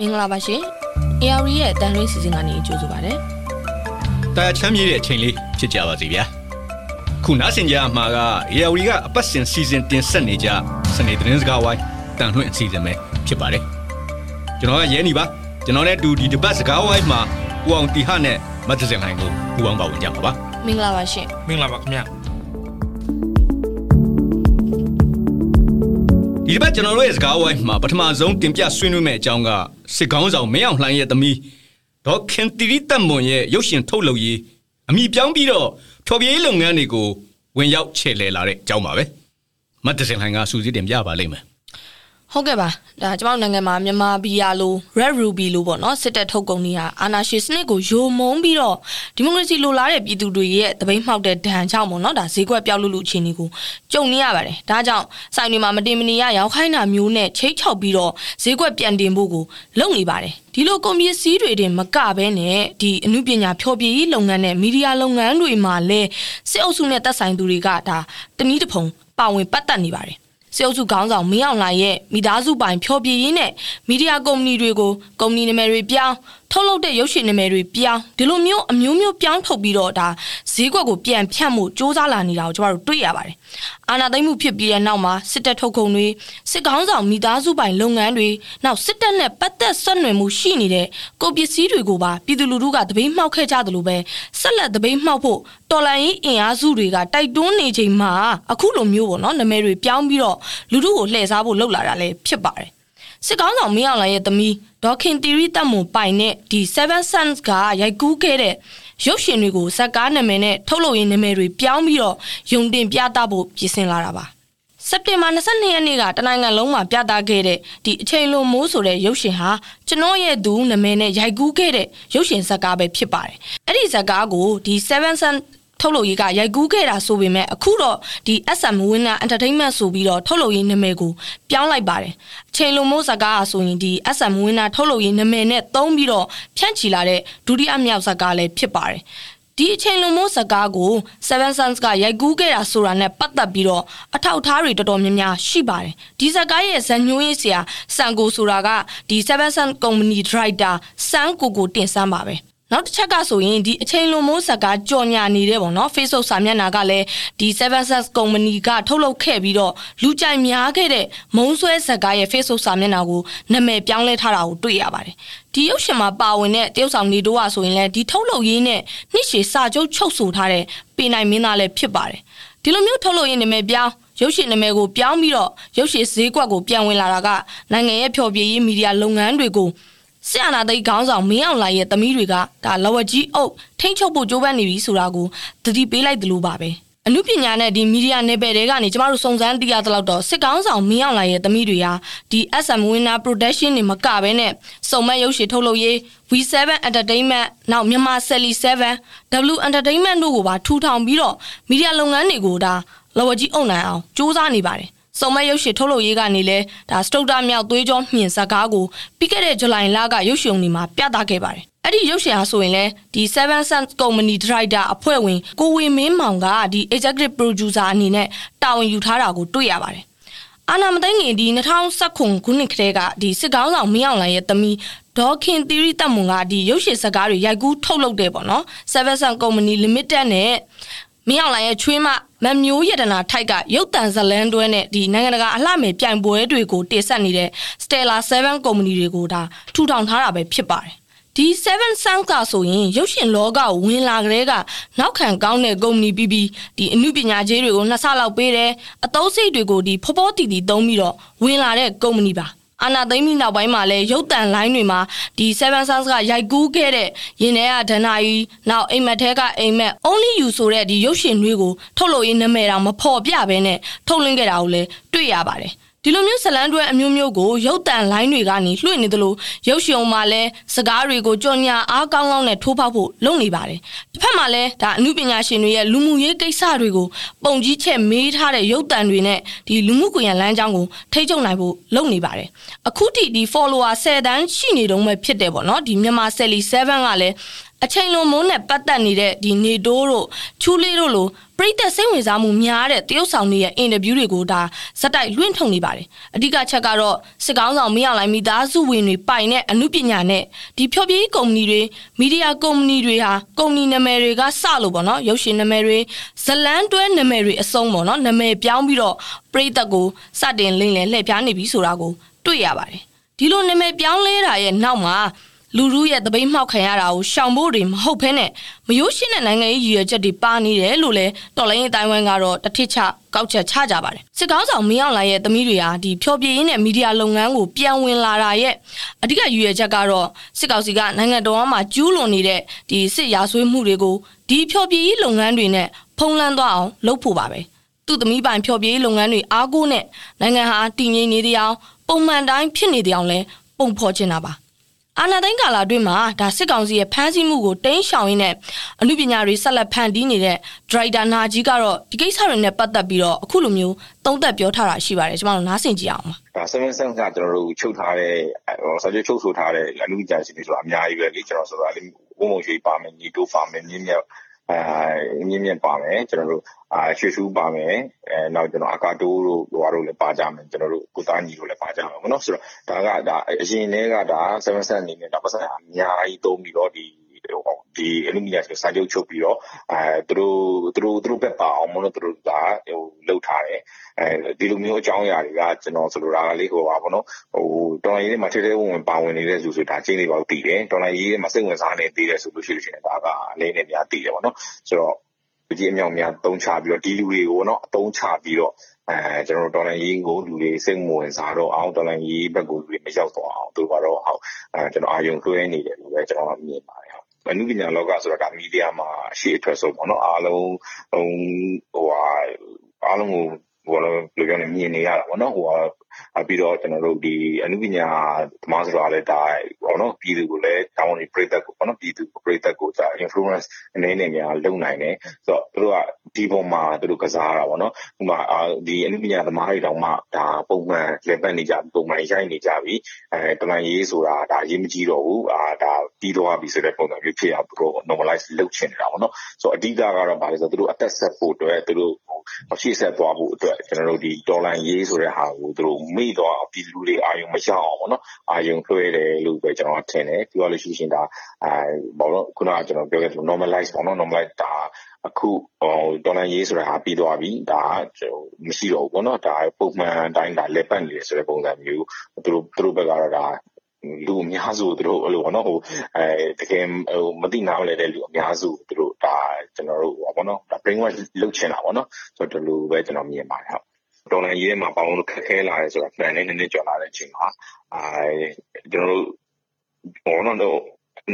မင်္ဂလာပါရှင် AR ရဲ့တန်လွှင့်စီစဉ်ကနေကြိုဆိုပါရစေ။တာချမ်းမြေတဲ့အချိန်လေးဖြစ်ကြပါစေဗျာ။ခုနားဆင်ကြမှာက AR ကအပတ်စဉ်စီစဉ်တင်ဆက်နေကြစနေသတင်းစကားဝိုင်းတန်လွှင့်အစီအစဉ်ပဲဖြစ်ပါတယ်။ကျွန်တော်ကရဲနေပါ။ကျွန်တော်နဲ့တူဒီတပတ်စကားဝိုင်းမှာဦးအောင်တီဟနဲ့မတ်တစင်ဟိုင်ကိုဦးအောင်ပါဝင်ကြပါပါ။မင်္ဂလာပါရှင်။မင်္ဂလာပါခင်ဗျာ။ ဒီတစ်ပတ်ကျွန်တော်တို့ရဲ့စကားဝိုင်းမှာပထမဆုံးတင်ပြဆွေးနွေးမယ့်အကြောင်းကစစ်ကောင်းဆောင်မင်းအောင်လှိုင်းရဲ့သမီးဒေါက်ခင်တီရီတက်မွန်ရဲ့ရုပ်ရှင်ထုတ်လုပ်ရေးအမိပြောင်းပြီးတော့ဖြော်ပြရေးလုပ်ငန်းတွေကိုဝင်ရောက်ချဲ့လဲလာတဲ့အကြောင်းပါပဲမတ်တစင်လှိုင်းကစူးစီးတင်ပြပါလိမ့်မယ် ဟုတ်ကဲ့ပါဒါကျွန်တော်နိုင်ငံမှာမြန်မာဘီယာလို Red Ruby လိုပေါ့နော်စစ်တပ်ထုတ်ကုန်တွေဟာအာနာရှင်စနစ်ကိုယိုမုံပြီးတော့ဒီမိုကရေစီလိုလားတဲ့ပြည်သူတွေရဲ့တပိတ်မှောက်တဲ့ဒဏ်ကြောင့်ပေါ့နော်ဒါဈေးကွက်ပြောက်လို့လို့အခြေအနေကိုကြုံနေရပါတယ်ဒါကြောင့်ဆိုင်တွေမှာမတင်မနေရရောက်ခိုင်းတာမျိုးနဲ့ချိတ်ချောက်ပြီးတော့ဈေးကွက်ပြန်တင်ဖို့ကိုလုပ်နေပါတယ်ဒီလိုကွန်ပျူတာစီးတွေတင်မကဘဲနဲ့ဒီအမှုပညာဖြောပြရေးလုပ်ငန်းနဲ့မီဒီယာလုပ်ငန်းတွေမှာလည်းစစ်အုပ်စုနဲ့သက်ဆိုင်သူတွေကဒါတနည်းတစ်ဖုံပါဝင်ပတ်သက်နေပါတယ် စေအုပ်စုခေါင်းဆောင်မင်းအောင်လှိုင်ရဲ့မိသားစုပိုင်ဖြောပြရင်းနဲ့မီဒီယာကုမ္ပဏီတွေကိုကုမ္ပဏီနာမည်တွေပြောင်းထုတ်လုပ်တဲ့ရုပ်ရှင်နာမည်တွေပြောင်းဒီလိုမျိုးအမျိုးမျိုးပြောင်းထုတ်ပြီးတော့ဒါဈေးကွက်ကိုပြန်ဖြတ်မှုစ조사လာနေတာကိုကျမတို့တွေ့ရပါတယ်။အာဏာသိမ်းမှုဖြစ်ပြီးတဲ့နောက်မှာစစ်တပ်ထုတ်ကုန်တွေစစ်ကောင်းဆောင်မိသားစုပိုင်လုပ်ငန်းတွေနောက်စစ်တပ်နဲ့ပတ်သက်ဆက်နွယ်မှုရှိနေတဲ့ကုန်ပစ္စည်းတွေကိုပါပြည်သူလူထုကတပိတ်မှောက်ခဲ့ကြတယ်လို့ပဲဆက်လက်တပိတ်မှောက်ဖို့တော်လိုင်းရေးအင်အားစုတွေကတိုက်တွန်းနေချိန်မှာအခုလိုမျိုးပေါ့နော်နာမည်တွေပြောင်းပြီးတော့လူထုကိုလှည့်စားဖို့လှုပ်လာတာလည်းဖြစ်ပါတယ်စစ်ကောင်းဆောင်မင်းအောင်လှိုင်ရဲ့သမီး ဒေါခင်တီရီတက်မွန်ပိုင်နဲ့ဒီ7 Sons ကရိုက်ကူးခဲ့တဲ့ရုပ်ရှင်တွေကိုဇက်ကားနာမည်နဲ့ထုတ်လုပ်ရေးနာမည်တွေပြောင်းပြီးတော့ယုံတင်ပြသဖို့ပြင်ဆင်လာတာပါစက်တင်ဘာ22ရက်နေ့ကတနိုင်ငံလုံးမှာပြသခဲ့တဲ့ဒီအချိန်လွန်မိုးဆိုတဲ့ရုပ်ရှင်ဟာကျွန်တော်ရဲ့သူနာမည်နဲ့ရိုက်ကူးခဲ့တဲ့ရုပ်ရှင်ဇာတ်ကားပဲဖြစ်ပါတယ်။အဲ့ဒီဇာတ်ကားကိုဒီ7 Sun ထုတ်လုပ်ရေးကရိုက်ကူးခဲ့တာဆိုပေမဲ့အခုတော့ဒီ SM Winner Entertainment ဆိုပြီးတော့ထုတ်လုပ်ရေးနာမည်ကိုပြောင်းလိုက်ပါတယ်အချိန်လုံးမိုးစကားအဆိုရင်ဒီ SM Winner ထုတ်လုပ်ရေးနာမည်နဲ့သုံးပြီးတော့ဖြန့်ချီလာတဲ့ဒုတိယမြောက်စကားလည်းဖြစ်ပါတယ်ဒီအချိန်လုံးမိုးစကားကို7 Suns ကရိုက်ကူးခဲ့တာဆိုတာနဲ့ပတ်သက်ပြီးတော့အထောက်အထားတွေတော်တော်များများရှိပါတယ်ဒီစကားရဲ့ဇန်ညိုးရေးဆရာစန်ကိုဆိုတာကဒီ7 Sun Company Director စန်ကိုကိုတင်ဆန်းပါပဲ နောက်တစ်ချက်ကဆိုရင်ဒီအချိန်လွန်မိုးဇက်ကားကြော်ညာနေတဲ့ပေါ့နော် Facebook စာမျက်နှာကလည်းဒီ 7SS Company ကထုတ်လုပ်ခဲ့ပြီးတော့လူကြိုက်များခဲ့တဲ့မုံဆွဲဇက်ကားရဲ့ Facebook စာမျက်နှာကိုနာမည်ပြောင်းလဲထားတာကိုတွေ့ရပါတယ်ဒီရုပ်ရှင်မှာပါဝင်တဲ့တရုတ်ဆောင်နေတိုးကဆိုရင်လည်းဒီထုတ်လုပ်ရေးနဲ့နှစ်ရှည်စာချုပ်ချုပ်ဆိုထားတဲ့ပေနိုင်မင်းသားလည်းဖြစ်ပါတယ်ဒီလိုမျိုးထုတ်လုပ်ရေးနာမည်ပြောင်းရုပ်ရှင်နာမည်ကိုပြောင်းပြီးတော့ရုပ်ရှင်ဈေးကွက်ကိုပြန်ဝင်လာတာကနိုင်ငံရဲ့ဖျော်ဖြေရေးမီဒီယာလုပ်ငန်းတွေကို ဆရာနာသိခေါင်းဆောင်မင်းအောင်လှိုင်ရဲ့သမီးတွေကဒါလဝကြီးအုပ်ထိမ့်ချုပ်ဖို့ကြိုးပမ်းနေပြီဆိုတာကိုသတိပေးလိုက်တယ်လို့ပါပဲအမှုပညာနဲ့ဒီမီဒီယာနယ်ပယ်တွေကနေကျမတို့စုံစမ်းသိရသလောက်တော့စစ်ကောင်းဆောင်မင်းအောင်လှိုင်ရဲ့သမီးတွေဟာဒီ SM Winner Production တွေမကဘဲနဲ့စုံမက်ရုပ်ရှင်ထုတ်လုပ်ရေး V7 Entertainment နောက်မြန်မာ Sally 7 W Entertainment တို့ကိုပါထူထောင်ပြီးတော့မီဒီယာလုပ်ငန်းတွေကိုဒါလဝကြီးအုပ်နိုင်အောင်စူးစမ်းနေပါတယ် စုံမရုပ်ရှင်ထုတ်လုပ်ရေးကနေလဲဒါစတုတ်တာမြောက်သွေးကြောမြင့်ဇကားကိုပြီးခဲ့တဲ့ဇူလိုင်လကရုပ်ရှင်တွေမှာပြသခဲ့ပါတယ်အဲ့ဒီရုပ်ရှင်ဟာဆိုရင်လဲဒီ7 Sun Company Director အဖွဲ့ဝင်ကိုဝေမင်းမောင်ကဒီ Executive Producer အနေနဲ့တာဝန်ယူထားတာကိုတွေ့ရပါတယ်အာနာမသိငင်ဒီ2019ခုနှစ်ကတည်းကဒီစစ်ကောင်းဆောင်မင်းအောင်လှိုင်ရဲ့သမီးဒေါခင်သီရိတက်မွန်ကဒီရုပ်ရှင်စကားတွေရိုက်ကူးထုတ်လုပ်တယ်ပေါ့နော်7 Sun Company Limited နဲ့မင်းအောင်လှိုင်ရဲ့ချွေးမ မမျိုးရတနာထိုက်ကရုပ်တံဇလန်းတွဲနဲ့ဒီနိုင်ငံတကာအလှမယ်ပြိုင်ပွဲတွေကိုတင်ဆက်နေတဲ့ Stella 7 company တွေကိုဒါထူထောင်ထားတာပဲဖြစ်ပါတယ်ဒီ7 sound ကဆိုရင်ရုပ်ရှင်လောကကိုဝင်လာကြတဲ့ကနောက်ခံကောင်းတဲ့ကုမ္ပဏီပြီးပြီးဒီအမှုပညာကြီးတွေကိုနှစ်ဆလောက်ပေးတယ်အသုံးစိတ်တွေကိုဒီဖောဖောတီတီသုံးပြီးတော့ဝင်လာတဲ့ကုမ္ပဏီပါ အာနာသိမ့်ပြီးနောက်ပိုင်းမှာလည်းရုပ်တံလိုင်းတွေမှာဒီ7 Suns ကရိုက်ကူးခဲ့တဲ့ရင်ထဲကဒဏ္ဍာကြီးနောက်အိမ်မက်ထဲကအိမ်မက် only you ဆိုတဲ့ဒီရုပ်ရှင်တွေကိုထုတ်လို့ရင်းနာမည်တောင်မဖော်ပြဘဲနဲ့ထုတ်လင်းခဲ့တာကိုလည်းတွေ့ရပါတယ် ဒီလိုမျိုးဇလန်းတွဲအမျိုးမျိုးကိုရုပ်တံလိုင်းတွေကနေလွှင့်နေသလိုရုပ်ရှင်မှာလည်းစကားတွေကိုကြော်ညာအားကောင်းကောင်းနဲ့ထိုးဖောက်ဖို့လုပ်နေပါတယ်။တစ်ဖက်မှာလည်းဒါအမှုပညာရှင်တွေရဲ့လူမှုရေးကိစ္စတွေကိုပုံကြီးချက်မေးထားတဲ့ရုပ်တံတွေနဲ့ဒီလူမှုကွန်ရက်လမ်းကြောင်းကိုထိချုပ်နိုင်ဖို့လုပ်နေပါတယ်။အခုထိဒီ follower 10တန်းရှိနေတုန်းပဲဖြစ်တယ်ပေါ့နော်။ဒီမြန်မာ Sally 7ကလည်း အချိန်လွန်မိုးနဲ့ပတ်သက်နေတဲ့ဒီနေတိုးတို့ချူလေးတို့လိုပရိသတ်စိတ်ဝင်စားမှုများတဲ့တရုတ်ဆောင်တွေရဲ့အင်တာဗျူးတွေကိုဒါဇက်တိုက်လွှင့်ထုတ်နေပါတယ်အဓိကချက်ကတော့စစ်ကောင်းဆောင်မင်းအောင်လှိုင်မိသားစုဝင်တွေပိုင်တဲ့အမှုပညာနဲ့ဒီဖြောပြေးကုမ္ပဏီတွေမီဒီယာကုမ္ပဏီတွေဟာကုမ္ပဏီနာမည်တွေကစလို့ပေါ့နော်ရုပ်ရှင်နာမည်တွေဇလန်းတွဲနာမည်တွေအစုံပေါ့နော်နာမည်ပြောင်းပြီးတော့ပရိသတ်ကိုစတင်လိမ့်လည်လှည့်ပြားနေပြီဆိုတာကိုတွေ့ရပါတယ်ဒီလိုနာမည်ပြောင်းလဲတာရဲ့နောက်မှာ လူလူရဲ့တပိတ်မှောက်ခံရတာကိုရှောင်ဖို့တွေမဟုတ်ဘဲနဲ့မယိုးရှင်းတဲ့နိုင်ငံရေးရည်ရွယ်ချက်တွေပါနေတယ်လို့လဲတော်လိုင်းရေးတိုင်းဝမ်ကတော့တထစ်ချကောက်ချက်ချကြပါတယ်စစ်ကောင်းဆောင်မင်းအောင်လှိုင်ရဲ့သမီးတွေဟာဒီဖြောပြရင်းနဲ့မီဒီယာလုပ်ငန်းကိုပြန်ဝင်လာတာရဲ့အဓိကရည်ရွယ်ချက်ကတော့စစ်ကောင်စီကနိုင်ငံတော်မှာကျူးလွန်နေတဲ့ဒီစစ်ရာဇဝတ်မှုတွေကိုဒီဖြောပြရေးလုပ်ငန်းတွေနဲ့ဖုံးလန်းသွားအောင်လုပ်ဖို့ပါပဲသူ့သမီးပိုင်ဖြောပြရေးလုပ်ငန်းတွေအားကိုးနဲ့နိုင်ငံဟာတည်ငြိမ်နေတဲ့အအောင်ပုံမှန်တိုင်းဖြစ်နေတဲ့အအောင်လဲပုံဖော်ချင်တာပါ အာနာသိန်းကာလာအတွင်းမှာဒါစစ်ကောင်စီရဲ့ဖမ်းဆီးမှုကိုတင်းရှောင်ရင်းနဲ့အမှုပညာတွေဆက်လက်ဖန်တီးနေတဲ့ဒရိုက်တာနာကြီးကတော့ဒီကိစ္စတွေနဲ့ပတ်သက်ပြီးတော့အခုလိုမျိုးသုံးသပ်ပြောထားတာရှိပါတယ်ကျွန်တော်တို့နားဆင်ကြည့်အောင်ပါဒါ7 7ကကျွန်တော်တို့ချုပ်ထားတဲ့စာချုပ်ချုပ်ဆိုထားတဲ့အမှုပညာရှင်တွေဆိုတာအများကြီးပဲလေကျွန်တော်ဆိုတာလေဝုံဝုံရွှေပါမယ်ညီတိုးပါမယ်မြင်းမြတ်အဲ မြင့်မြင့်ပါမယ်ကျွန်တော်တို့အာရွှေရှူးပါမယ်အဲနောက်ကျွန်တော်အကာတိုးတို့ဟိုဟာတို့လည်း ပါကြမယ်ကျွန်တော်တို့ကိုသားညီတို့လည်း ပါကြမယ်ပေါ့နော်ဆိုတော့ဒါကဒါအရင်တည်းကဒါ7 7အနေနဲ့ဒါပတ်စံအများကြီးသုံးပြီးတော့ ဒီဒီအလူမီနီယမ်စာချုပ်ချုပ်ပြီးတော့အဲသူတို့သူတို့သူတို့ဘက်ပါအောင်မလို့သူတို့ကဟိုလှုပ်ထားတယ်အဲဒီလိုမျိုး အကြောင်းအရာတွေက ကျွန်တော်ဆိုလိုတာကလေဟိုပါဘောနော်ဟိုတော်လိုင်းရေးထဲမှာ ထဲထဲဝင်ဝင် ပါဝင်နေတဲ့လူဆိုတာချင်းလေးပါတည်တယ် တော်လိုင်းရေးထဲမှာ စိတ်ဝင်စားနေသေးတယ်ဆိုလို့ရှိရင် ဒါကအလေးနဲ့များတည်တယ်ပေါ့နော် ဆိုတော့ဒီအမြောက်များသုံးချပြီးတော့ ဒီလူတွေကိုနော်အသုံးချပြီးတော့အဲကျွန်တော်တို့ဒေါ်လာရေးကို လူတွေ စိတ်ဝင်စားတော့အောင်ဒေါ်လာရေးဘက်ကို လူတွေ မရောက်တော့အောင် သူတို့ကတော့ဟောက်အဲကျွန်တော်အာယုံလွှဲနေတယ်လို့ပဲ ကျွန်တော်မြင်ပါတယ် အနုပညာလောကဆိုတာက မီဒီယာမှာ အရှိအထွတ်ဆုံးပေါ့နော် အားလုံးဟိုဟိုအားလုံးကိုဟိုလည်းဘယ်လိုပြောလဲမြင်နေရတာပေါ့နော်ဟိုအ ပြီးတော့ကျွန်တော်တို့ဒီအနုပညာသမားဆိုတာလည်းဒါပေါ့နော်ပြည်သူကိုလည်းတောင်းနေပြည့်သက်ကိုပေါ့နော်ပြည်သူပြည့်သက်ကိုဒါ influence အနေနဲ့များလုံနိုင်တယ် ဆိုတော့သူတို့ကဒီပုံမှာ သူတို့ကစားတာပေါ့နော် ဥပမာဒီအနုပညာသမားတွေတောင်မှဒါပုံမှန်လက်ပတ်နေကြပုံမှန်ရိုက်နေကြပြီအဲတမန်ရေးဆိုတာဒါရေးမကြည့်တော့ဘူးအာဒါပြီးတော့ပြီဆိုတဲ့ ပုံစံမျိုးဖြစ်အောင် သူတို့ normalize လုပ်ချင်နေတာပေါ့နော်ဆိုတော့အဓိကကတော့ဗာလဲဆိုသူတို့ အသက်ဆက်ဖို့အတွက်သူတို့ရှေ့ဆက်သွားဖို့အတွက်ကျွန်တော်တို့ဒီတော်လိုင်းရေးဆိုတဲ့ဟာကို သူတို့မေ့တော့ပြည်သူတွေ အာယုံမရအောင်ပေါ့နော် အာယုံလွှဲတယ်လို့ပဲ ကျွန်တော်ထင်တယ် ပြောလို့ရှိရင် ဒါအဲဘောလို့ခုနက ကျွန်တော်ပြောခဲ့သလို normalize ပေါ့နော် normalize ဒါအခုဟိုဒေါ်လာရေးဆိုတာဟာပြီးသွားပြီ ဒါမရှိတော့ဘူးပေါ့နော်ဒါပုံမှန်အတိုင်းဒါလက်ပတ်နေတယ်ဆိုတဲ့ ပုံစံမျိုး သူတို့သူတို့ဘက်ကတော့ ဒါ လူအများစုသူတို့အဲ့လိုပေါ့နော်ဟိုအဲတကယ်ဟိုမသိနားမလဲတဲ့ လူအများစုသူတို့ဒါကျွန်တော်တို့ဟောပေါ့နော်ဒါ brainwash လုပ်ချင်တာပေါ့နော်ဆိုတော့ဒီလိုပဲ ကျွန်တော်မြင်ပါတယ်ဟု တ်တော်လိုင်းရေးမှာပေါင်းလို့ခက်ခဲလာတယ်ဆိုတာပြန်နေနေနေကြော်လာတဲ့အချိန်မှာအဲကျွန်တော်တို့ဘောနော်တော့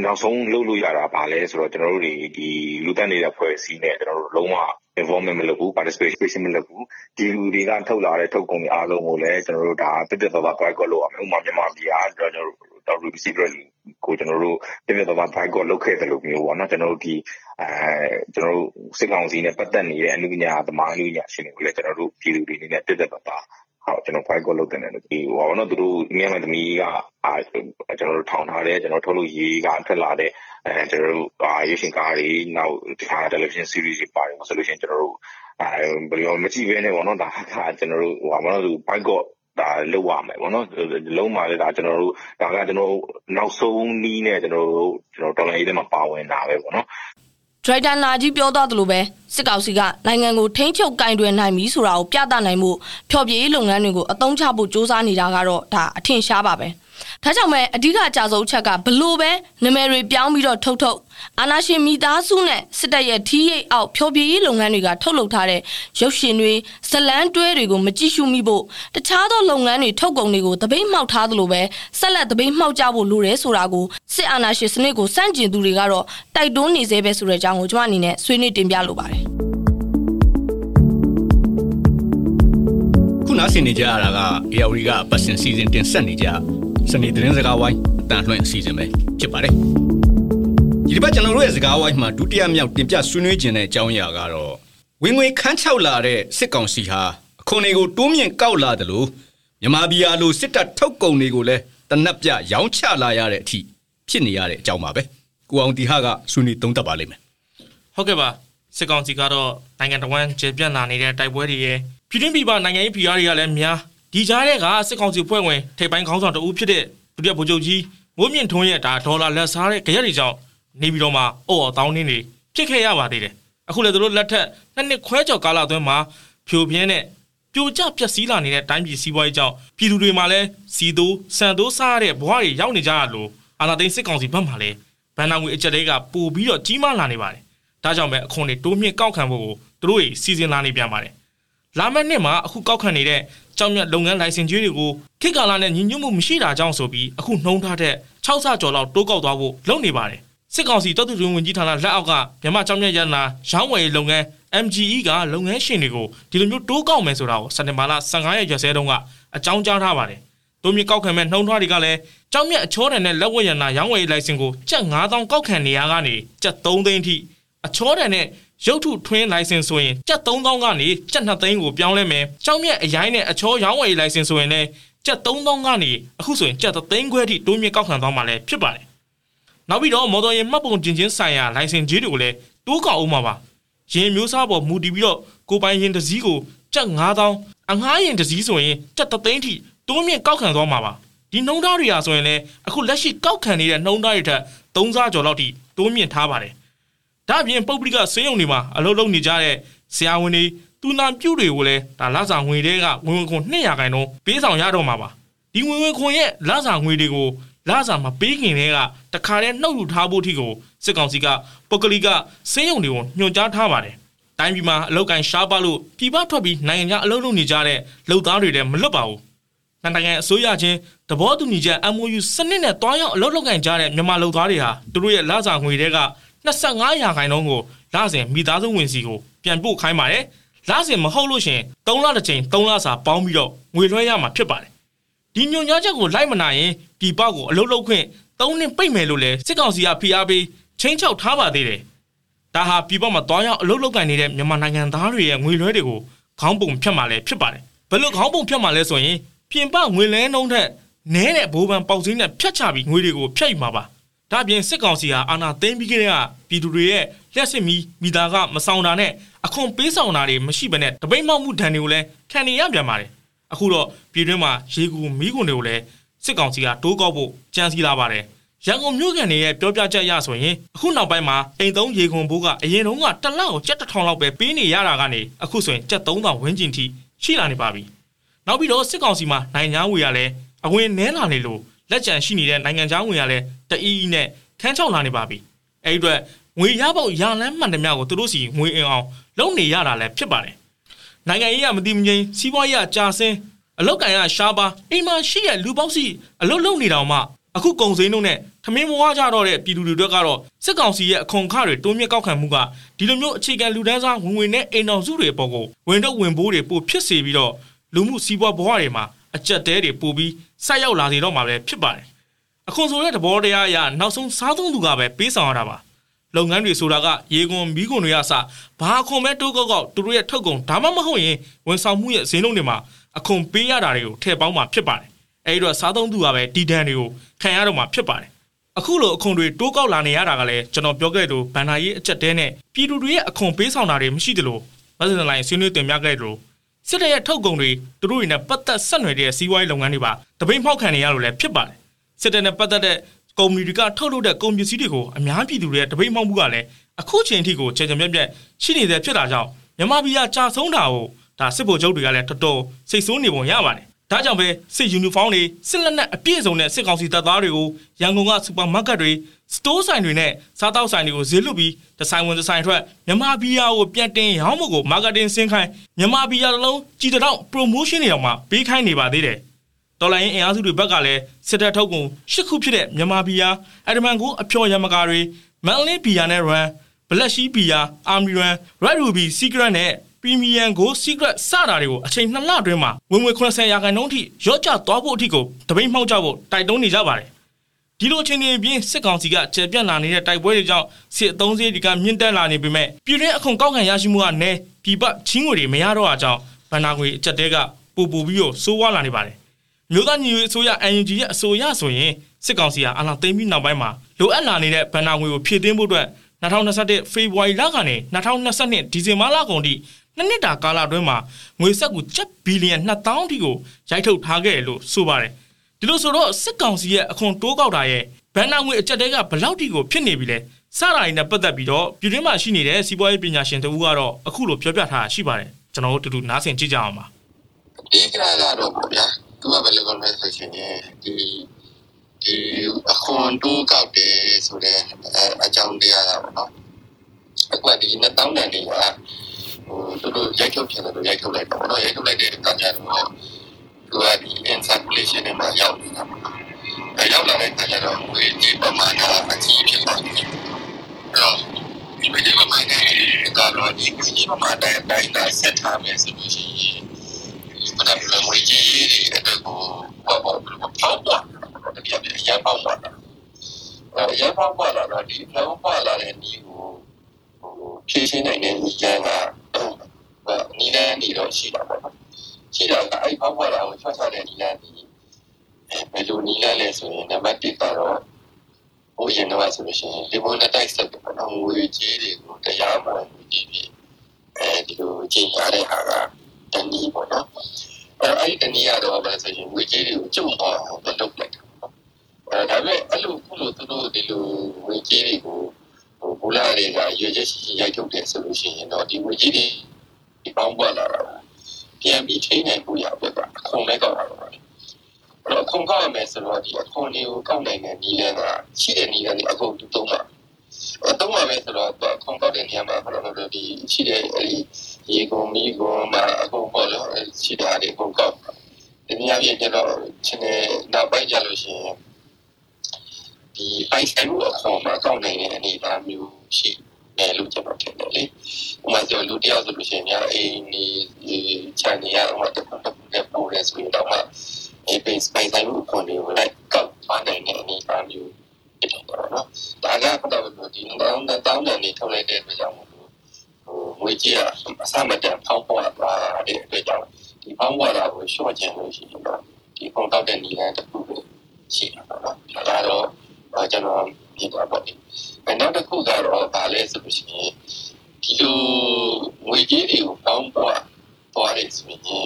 နောက်ဆုံးလုပ်လို့ရတာဗာလဲဆိုတော့ကျွန်တော်တို့ဒီဒီလူတက်နေတဲ့ဖွဲ့စည်းနဲ့ကျွန်တော်တို့လုံးဝ involvement မလုပ်ဘူး participation မလုပ်ဘူးဒီလူတွေကထုတ်လာတဲ့ထုတ်ကုန်တွေအားလုံးကိုလည်းကျွန်တော်တို့ဒါပြပြသွားသွား boycott လုပ်ရမယ်ဥပမာမြန်မာပြည်ကကျွန်တော်တို့တော့ receiver ကိုကျွန်တော်တို့ပြပြသွားသွား boycott လုပ်ခဲ့တယ်လို့မျိုးပေါ့နော်ကျွန်တော်တို့ဒီအဲကျွန်တော်တို့စစ်ကောင်စီနဲ့ပတ်သက်နေတဲ့အမှုပညာသမားအမှုပညာရှင်တွေကိုလည်းကျွန်တော်တို့ပြည်သူတွေအနေနဲ့ပြပြသွားသွားဟုတ်ကျွန်တော် file ကိုလုပ်တယ်လို့ဒီဟိုဘောနော်သူတို့မြန်မာသမီးကအာကျွန်တော်တို့ထောင်ထားတယ်ကျွန်တော်ထုတ်လို့ရေးကထွက်လာတဲ့အဲကျွန်တော်တို့အာရုပ်ရှင်ကားတွေနောက်တခြား television series တွေပါတယ်ဆိုလို့ရှိရင်ကျွန်တော်တို့အဲဘယ်လိုမကြည့်ဘဲနဲ့ဘောနော်ဒါကကျွန်တော်တို့ဟိုဘောနော်သူ file ကို ဒါလောက်ရမယ်ပေါ့နော်လုံးမှာလည်းဒါကျွန်တော်တို့ဒါကကျွန်တော်နောက်ဆုံးနီးနဲ့ကျွန်တော်တို့ကျွန်တော်တော်လိုင်းရေးထဲမှာပါဝင်တာပဲပေါ့နော်ဒရိုက်တာနာကြီးပြောသွားသလိုပဲစစ်ကောင်စီကနိုင်ငံကိုထိန်းချုပ်ကင်တွယ်နိုင်ပြီဆိုတာကိုပြသနိုင်မှုဖျော်ဖြေရေးလုပ်ငန်းတွေကိုအသုံးချဖို့စ조사နေတာကတော့ဒါအထင်ရှားပါပဲ။ ဒါကြောင့်မဲ့အဓိကအကြဆုံးအချက်ကဘလို့ပဲနာမည်တွေပြောင်းပြီးတော့ထုတ်ထုတ်အာနာရှင်မိသားစုနဲ့စစ်တပ်ရဲ့ထီးရိပ်အောက်ဖျော်ဖြေရေးလုပ်ငန်းတွေကထုတ်လုပ်ထားတဲ့ရုပ်ရှင်တွေဇလန်းတွဲတွေကိုမကြည့်ရှုမိဖို့တခြားသောလုပ်ငန်းတွေထုတ်ကုန်တွေကိုတပိတ်မှောက်ထားသလိုပဲဆက်လက်တပိတ်မှောက်ကြဖို့လိုတယ်ဆိုတာကိုစစ်အာဏာရှင်စနစ်ကိုစန့်ကျင်သူတွေကတော့တိုက်တွန်းနေသေးပဲဆိုတဲ့အကြောင်းကိုကျွန်မအနေနဲ့ဆွေးနွေးတင်ပြလိုပါတယ် နားဆင်နေကြရတာက ARD ကပတ်စင်စီစဉ်တင်ဆက်နေကြစနေသတင်းစကားဝိုင်းအတန်လွှင့်အစီအစဉ်ပဲဖြစ်ပါတယ်ဒီတစ်ပတ်ကျွန်တော်တို့ရဲ့စကားဝိုင်းမှာဒုတိယမြောက်တင်ပြဆွေးနွေးခြင်းတဲ့အကြောင်းအရာကတော့ဝင်ငွေခန်းချောက်လာတဲ့စစ်ကောင်စီဟာအခွန်တွေကိုတိုးမြင့်ကောက်လာတယ်လို့မြန်မာပြည်အားလို့စစ်တပ်ထုတ်ကုန်တွေကိုလည်းတနက်ပြရောင်းချလာရတဲ့အထိဖြစ်နေရတဲ့အကြောင်းပါပဲကိုကိုအောင်တီဟကဆွေးနွေးသုံးသပ်ပါလိမ့်မယ်ဟုတ်ကဲ့ပါစစ်ကောင်စီကတော့နိုင်ငံတော်ဝန်ကျေပြန့်လာနေတဲ့တိုက်ပွဲတွေရဲ့ ပြည်တွင်းပြည်ပနိုင်ငံရေးဖိအားတွေကလည်းများဒီကြားတဲ့ကစစ်ကောင်စီဖွဲ့ဝင်ထိပ်ပိုင်းခေါင်းဆောင်တဦးဖြစ်တဲ့ဒုတိယဗိုလ်ချုပ်ကြီးမိုးမြင့်ထွန်းရဲ့ဒါဒေါ်လာလက်စားတဲ့ကြရက်တွေကြောင့်နေပြည်တော်မှာအော်အော်တောင်းနေနေဖြစ်ခဲ့ရပါသေးတယ်အခုလည်းသူတို့လက်ထက်နှစ်နှစ်ခွဲကျော်ကာလအတွင်းမှာဖြိုပြင်းတဲ့ပြိုကျပျက်စီးလာနေတဲ့တိုင်းပြည်စီးပွားရေးကြောင့်ပြည်သူတွေမှာလည်းစီတိုးစံတိုးစားရတဲ့ဘဝတွေရောက်နေကြရလို့အာဏာသိမ်းစစ်ကောင်စီဘက်မှလည်းဗန်နာငွေအကြက်တွေကပို့ပြီးတော့ကြီးမားလာနေပါတယ်ဒါကြောင့်ပဲအခွန်တွေတိုးမြင့်ကောက်ခံဖို့ကိုသူတို့တွေစီစဉ်လာနေပြန်ပါတယ် လာမယ့်နှစ်မှာအခုကောက်ခံနေတဲ့ကြောင်မြတ်လုပ်ငန်းလိုင်စင်ကြီးတွေကိုခေတ်ကာလနဲ့ညီညွတ်မှုမရှိတာကြောင့်ဆိုပြီးအခုနှုံးထားတဲ့6ဆကျော်လောက်တိုးကောက်သွားဖို့လုပ်နေပါတယ်စစ်ကောင်စီတပ်သူတွင်ဝင်ကြီးဌာနလက်အောက်ကမြန်မာကြောင်မြတ်ရတနာရောင်းဝယ်လုပ်ငန်း MGE ကလုပ်ငန်းရှင်တွေကိုဒီလိုမျိုးတိုးကောက်မယ်ဆိုတာကိုစက်တင်ဘာလ15ရက်ရက်စဲတုန်းကအကြောင်းကြားထားပါတယ်တိုးမြင့်ကောက်ခံမဲ့နှုံးထားတွေကလည်းကြောင်မြတ်အချောတန်နဲ့လက်ဝက်ရနာရောင်းဝယ်လိုင်စင်ကိုကျပ်9000ကောက်ခံနေရကနေကျပ်3သိန်းထိ အချောတန်နဲ့ရုပ်ထုထွင်းလိုင်စင်ဆိုရင်ကျပ်3000ကနေကျပ်2သိန်းကိုပြောင်းလဲမယ်။ကြောင်မြက်အရိုင်းနဲ့အချောရောင်းဝယ်လိုင်စင်ဆိုရင်လည်းကျပ်3000ကနေအခုဆိုရင်ကျပ်3သိန်းခွဲထိတိုးမြင့်ကောက်ခံသွားမှာလည်းဖြစ်ပါတယ်။နောက်ပြီးတော့မော်တော်ယာဉ်မှတ်ပုံတင်ခြင်းဆိုင်ရာလိုင်စင်ကြီးတွေကိုလည်းတိုးကောက်အောင်မှာပါ။ယာဉ်မျိုးစားပေါ်မူတည်ပြီးတော့ကိုပိုင်ယာဉ်တစ်စီးကိုကျပ်9000အငှားယာဉ်တစ်စီးဆိုရင်ကျပ်3သိန်းထိတိုးမြင့်ကောက်ခံသွားမှာပါ။ဒီနှုံသားတွေဟာဆိုရင်လည်းအခုလက်ရှိကောက်ခံနေတဲ့နှုံသားတွေထက်3စားကျော်လောက်ထိတိုးမြင့်ထားပါတယ်။ ဒါအပြင်ပုဂ္ဂလိကဆေးရုံတွေမှာအလုပ်လုပ်နေကြတဲ့ဆရာဝန်တွေသူနာပြုတွေကိုလည်းဒါလစာငွေတွေကဝင်ဝင်ခွန်200ခိုင်နှုန်းပေးဆောင်ရတော့မှာပါဒီဝင်ဝင်ခွန်ရဲ့လစာငွေတွေကိုလစာမပေးခင်တည်းကတခါတည်းနှုတ်ယူထားဖို့အထိကိုစစ်ကောင်စီကပုဂ္ဂလိကဆေးရုံတွေကိုညွှန်ကြားထားပါတယ်တိုင်းပြည်မှာအလောက်ကန်ရှားပါလို့ပြည်ပထွက်ပြီးနိုင်ငံခြားအလုပ်လုပ်နေကြတဲ့လုပ်သားတွေလည်းမလွတ်ပါဘူးနိုင်ငံအစိုးရချင်းသဘောတူညီချက် MOU စနစ်နဲ့တွားရောက်အလုပ်လုပ်ကင်ကြတဲ့မြန်မာလုပ်သားတွေဟာသူတို့ရဲ့လစာငွေတွေက 25ရာခိုင်နှုန်းကိုလစဉ်မိသားစုဝင်စီကိုပြန်ပို့ခိုင်းပါတယ်။လစဉ်မဟုတ်လို့ရှင်3လတစ်ချိန်3လစာပေါင်းပြီးတော့ငွေလွှဲရမှာဖြစ်ပါတယ်။ဒီညွန်ကြားချက်ကိုလိုက်မနိုင်ရင်ဒီပောက်ကိုအလုတ်လုတ်ခွင့်3နှစ်ပိတ်မယ်လို့လဲစစ်ကောင်စီကဖိအားပေးချင်းချောက်ထားပါသေးတယ်။ဒါဟာပြည်ပမှာတွားရောက်အလုတ်လုတ်ကန်နေတဲ့မြန်မာနိုင်ငံသားတွေရဲ့ငွေလွှဲတွေကိုခေါင်းပုံဖြတ်မှလည်းဖြစ်ပါတယ်။ဘယ်လိုခေါင်းပုံဖြတ်မှလဲဆိုရင်ပြင်ပငွေလဲနှုန်းထက်နဲတဲ့ဘိုးဘန်ပေါက်စင်းနဲ့ဖြတ်ချပြီးငွေတွေကိုဖြတ်ယူမှာပါ ဒါပြင်စစ်ကောင်စီဟာအာဏာသိမ်းပြီးကြတဲ့ကပြည်သူတွေရဲ့လျှက်စစ်မီမိသားကမဆောင်တာနဲ့အခွန်ပေးဆောင်တာတွေမရှိဘဲနဲ့တပိတ်မောက်မှုဒဏ်တွေကိုလည်းခံနေရပြန်ပါတယ်အခုတော့ပြည်တွင်းမှာရေကူမီးကုန်တွေကိုလည်းစစ်ကောင်စီကတိုးကောက်ဖို့ကြံစည်လာပါတယ်ရန်ကုန်မြို့ကန်တွေရဲ့ပြောပြချက်အရဆိုရင်အခုနောက်ပိုင်းမှာအိမ်သုံးရေကုန်ဘိုးကအရင်တုန်းကတစ်လောက်ကိုကျပ်တစ်ထောင်လောက်ပဲပေးနေရတာကနေအခုဆိုရင်ကျပ်3000ဝန်းကျင်ထိရှိလာနေပါပြီနောက်ပြီးတော့စစ်ကောင်စီမှာနိုင်ငံသားငွေရလဲအဝင်နှဲလာနေလို့ လက်ကျန်ရှိနေတဲ့နိုင်ငံသားငွေရလဲတအီးနဲ့ခန်းချောက်လာနေပါပြီအဲ့ဒီအတွက်ငွေရပေါက်ရလန်းမှန်သမျှကိုသူတို့စီငွေအင်အောင်လုံနေရတာလည်းဖြစ်ပါတယ်နိုင်ငံရေးကမတိမငိမ်စီးပွားရေးကကြာဆင်းအလောက်ကန်ကရှားပါအိမ်မှာရှိတဲ့လူပေါက်စီအလုတ်လုံနေတောင်မှအခုကုံစိမ်းတို့နဲ့ထမင်းမွားကြတော့တဲ့ပြည်သူတွေအတွက်ကတော့စစ်ကောင်စီရဲ့အခွန်ခတွေတိုးမြင့်ကောက်ခံမှုကဒီလိုမျိုးအခြေခံလူဒန်းစားဝင်ဝင်နဲ့အိမ်တော်စုတွေအပေါ်ကိုဝင်တော့ဝင်ဘိုးတွေပို့ဖြစ်စေပြီးတော့လူမှုစီးပွားဘဝတွေမှာ အကြက်တဲတွေပို့ပြီးဆက်ရောက်လာစေတော့မှာပဲဖြစ်ပါတယ်အခွန်ဆိုတဲ့သဘောတရားအရနောက်ဆုံးစားသုံးသူကပဲပေးဆောင်ရတာပါလုပ်ငန်းတွေဆိုတာကရေကွန်မီးကွန်တွေအစဘာအခွန်ပဲတိုးကောက်ကောက်သူတို့ရဲ့ထုတ်ကုန်ဒါမှမဟုတ်ရင်ဝန်ဆောင်မှုရဲ့ဈေးနှုန်းတွေမှာအခွန်ပေးရတာတွေကိုထည့်ပေါင်းမှာဖြစ်ပါတယ်အဲဒီတော့စားသုံးသူကပဲဒီဒဏ်တွေကိုခံရတော့မှာဖြစ်ပါတယ်အခုလိုအခွန်တွေတိုးကောက်လာနေရတာကလည်းကျွန်တော်ပြောခဲ့တဲ့လိုဘန်နာရေးအချက်တဲနဲ့ပြည်သူတွေရဲ့အခွန်ပေးဆောင်တာတွေမရှိသလိုမဆန်လိုင်းဆွေးနွေးတင်ပြခဲ့တဲ့လို စစ်တပ်ရဲ့ထုတ်ကုန်တွေသူတို့တွေနဲ့ပတ်သက်ဆက်နွယ်တဲ့စီးပွားရေးလုပ်ငန်းတွေပါတပိတ်ဖောက်ခံနေရလို့လည်းဖြစ်ပါတယ်စစ်တပ်နဲ့ပတ်သက်တဲ့ကုမ္ပဏီတွေကထုတ်လုပ်တဲ့ကုန်ပစ္စည်းတွေကိုအများပြည်သူတွေရဲ့တပိတ်မှောက်မှုကလည်းအခုချိန်ထိကိုချေချင်ပြက်ပြက်ရှိနေတဲ့ဖြစ်တာကြောင့်မြန်မာပြည်ကကြာဆုံးတာကိုဒါစစ်ဗိုလ်ချုပ်တွေကလည်းတော်တော်စိတ်ဆိုးနေပုံရပါတယ်။ဒါကြောင့်ပဲစစ်ယူနီဖောင်းတွေစစ်လက်နက်အပြည့်စုံတဲ့စစ်ကောင်စီတပ်သားတွေကိုရန်ကုန်ကစူပါမားကတ်တွေ စတိုးဆိုင်တွေနဲ့စားတောက်ဆိုင်တွေကိုဈေးလွတ်ပြီးဒီဇိုင်းဝင်ဒီဇိုင်းထွက်မြန်မာပြည်ယာကိုပြန်တင်ရောင်းမှုကိုမာကတင်ဆင်းခိုင်းမြန်မာပြည်ယာတစ်လုံးကြီးတောင် promotion တွေအောင်မှပေးခိုင်းနေပါသေးတယ်။တော်လိုင်းအင်အားစုတွေဘက်ကလည်းစစ်တပ်ထုတ်ကုန်၈ခုဖြစ်တဲ့မြန်မာဘီယာအဒမန်ကိုအဖျော်ရမကာတွေမန်လေးဘီယာနဲ့ run ဘလက်ရှိဘီယာအာမီရန် red ruby secret နဲ့ premium go secret စတာတွေကိုအချိန်2လအတွင်းမှာဝင်ငွေ80ရာခိုင်နှုန်းထိရော့ချသွားဖို့အထိကိုတပိတ်မှောက်ကြဖို့တိုက်တွန်းနေကြပါတယ် ဒီလိုချင်းတွေပြင်စစ်ကောင်စီကကျေပြန့်လာနေတဲ့တိုက်ပွဲတွေကြောင့်စစ်အုံးစည်းတွေကမြင့်တက်လာနေပေမဲ့ပြည်တွင်းအခွန်ကောက်ခံရရှိမှုကနည်းပြည်ပချင်းငွေတွေမရတော့အကြောင်းဗန္နာငွေအချက်တဲကပူပူပြီးတော့စိုးဝါလာနေပါတယ်မျိုးသားညီညွတ်အစိုးရ UNG ရဲ့အဆိုအရဆိုရင်စစ်ကောင်စီကအာဏာသိမ်းပြီးနောက်ပိုင်းမှာလိုအပ်လာနေတဲ့ဗန်နာငွေကိုဖြည့်တင်းဖို့အတွက်2021ဖေဖော်ဝါရီလကနေ2022ဒီဇင်ဘာလကုန်ထိနှစ်နှစ်တာကာလအတွင်းမှာငွေဆက်ကူကျပ်ဘီလီယံ2000ထိကိုရိုက်ထုတ်ထားခဲ့တယ်လို့ဆိုပါတယ် ဒီလိုဆိုတော့စစ်ကောင်စီရဲ့အခွန်တိုးကောက်တာရဲ့ဗန်နာငွေအကြက်တဲကဘလောက်ထိကိုဖြစ်နေပြီလဲစတာတွေနဲ့ပတ်သက်ပြီးတော့ပြည်တွင်းမှာရှိနေတဲ့စီးပွားရေးပညာရှင်တဦးကတော့အခုလိုပြောပြထားတာရှိပါတယ်ကျွန်တော်တို့တူတူနားဆင်ကြည့်ကြအောင်ပါဒီကရကတော့ပေါ့ဗျာသူကဘယ်လိုလုပ်လဲဆိုရှင်ဒီဒီအခွန်တိုးကောက်တယ်ဆိုတဲ့အကြောင်းတရားတာပေါ့နော်အခုကဒီ2000တန်တွေကဟိုသူတို့ရိုက်ထုတ်ပြန်တယ်ရိုက်ထုတ်လိုက်တော့ပေါ့နော်ရိုက်ထုတ်လိုက်တဲ့အခါကျတော့ သူကဒီ inflation နဲ့မှာရောက်နေတာပေါ့နော်အဲရောက်လာတဲ့အခါကျတော့ဝေးဒီပမာဏအကြီးဖြစ်လာတယ်အဲ့တော့ဒီဝေးဒီပမာဏကတော့ဒီဝေးဒီပမာဏအတိုင်းသာဆက်ထားမယ်ဆိုလို့ရှိရင်မနက်ဖြန်ငွေကြီးတွေအတွက်ကိုပေါ့ပေါ့ပေါက်ပါတကယ်ပြရပေါက်ပါအဲရပေါက်ပါလာတော့ဒီပေါက်ပါလာတဲ့ဒီကိုဟိုဖြည့်ရှင်းနိုင်တဲ့ညီကျန်းကညီလန်းနေတော့ရှိတာပေါ့နော် ရှိတာကအဲ့ပေါက်ပါလာကိုချွတ်ချတဲ့ညီလန်းဒီဘယ်လိုညီလန်းလဲဆိုရင်နံပါတ်1ကတော့ဟိုရင်တော့ဆိုလို့ရှိရင်ဒီဘုံနဲ့တိုက်ဆက်ပေါ့နော်ငွေကြီးတွေကိုတရားမဝင်ငွေကြီးပြီးအဲဒီလိုကျင်ရတဲ့ဟာကတနည်းပေါ့နော်အဲအဲ့ဒီတနည်းကတော့ဘာလဲဆိုရင်ဝေကြီးတွေကိုကျုံအောင်လုပ်လိုက်တာပေါ့အဲဒါပေမဲ့အဲ့လိုခုလိုသူတို့ဒီလိုဝေကြီးတွေကိုဟိုဘူလာတွေကရွေချက်ရှိရှိရိုက်ထုတ်တယ်ဆိုလို့ရှိရင်တော့ဒီဝေကြီးတွေဒီပေါင်းပွားလာတာ ပြန်ပြီးထိနိုင်ဖို့ရပဲကွာအခုံလိုက်တော့တာပါအဲ့တော့ခုံကောက်ရမယ်ဆိုတော့ဒီအခွန်တွေကိုကောက်နိုင်တဲ့နည်းလမ်းကရှိတဲ့နည်းလမ်းတွေအကုန်တူသုံးပါအတုံးပါပဲဆိုတော့ခုံကောက်တဲ့နေရာမှာဘယ်လိုလဲဒီရှိတဲ့အဲ့ဒီရေကုန်မီကုန်မှာအကုန်ပေါ့လို့ရှိတာတွေအကုန်ကောက်ဒီနေရာပြင်ကျတော့ချင်းနေနောက်ပိုင်းကြလို့ရှိရင်ဒီပိုင်ဆိုင်မှုအခွန်မှာကောက်နိုင်တဲ့အနေအထားမျိုးရှိတယ် လို့ကျွန်တော်ထင်တယ်လေ။ဥပမာဆိုလူတယောက်ဆိုလို့ရှိရင်များအိမ်ဒီချန်နေရတော့တစ်ခုတစ်ခုနဲ့ပို့ရဲဆိုရင်တော့မှအေးပိုင်ဆိုင်မှုအခွန်တွေကိုလိုက်ကောက်သွားနိုင်တဲ့အနေအထားမျိုးဖြစ်တယ်ပေါ့နော်။ဒါကကတော့ဒီတောင်းတောင်းတဲ့နေထုတ်လိုက်တဲ့အတွက်ကြောင့်ဟိုငွေကြီးအစမတန်ဖောင်းပွားသွားတဲ့အတွက်ကြောင့်ဒီဖောင်းပွားတာကိုရှော့ချင်လို့ရှိရင်တော့ဒီပုံတောက်တဲ့နည်းလမ်းတစ်ခုပဲရှိတာပေါ့နော်။ဒါတော့ကျွန်တော်ဒီတော့ပေါ့ဒီ နောက်တစ်ခုကတော့ဗာလဲဆိုလို့ရှိရင်ဒီလိုငွေကြီးတွေကိုပေါင်းပွားသွားတယ်ဆိုရင်ဟို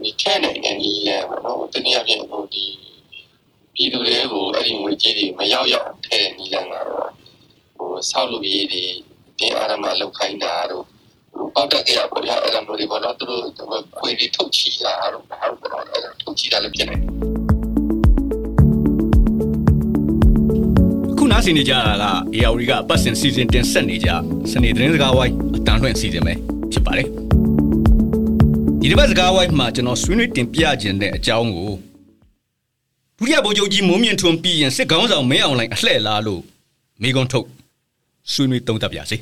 ဒီထဲနိုင်တဲ့နည်းလမ်းပေါ့နော်တနည်းအားဖြင့်ဟိုဒီပြည်သူတွေကိုအဲ့ဒီငွေကြီးတွေမရောက်ရောက်ထဲတဲ့နည်းလမ်းကတော့ဟိုဆောက်လုပ်ရေးတွေဒီအာရမလောက်ခိုင်းတာတို့ပေါက်တက်ကြရပေါ့ဗျာအဲ့ဒါမျိုးတွေပေါ့နော်သူတို့ခွေတွေထုတ်ချီတာတို့ဘာလို့ပေါ့နော်အဲ့ဒါထုတ်ချီတာလည်းဖြစ်နေတယ် နားဆင်နေကြတာက AR ကအပတ်စဉ်စီစဉ်တင်ဆက်နေကြစနေသတင်းစကားဝိုင်းအတန်လွှင့်စီစဉ်ပဲဖြစ်ပါတယ်ဒီတစ်ပတ်စကားဝိုင်းမှာကျွန်တော်ဆွေးနွေးတင်ပြခြင်းတဲ့အကြောင်းကိုဒုတိယဗိုလ်ချုပ်ကြီးမိုးမြင့်ထွန်းပြီးရင်စစ်ကောင်းဆောင်မင်းအောင်လှိုင်အလှဲ့လားလို့မိကုံးထုတ်ဆွေးနွေးသုံးသပ်ပါစေ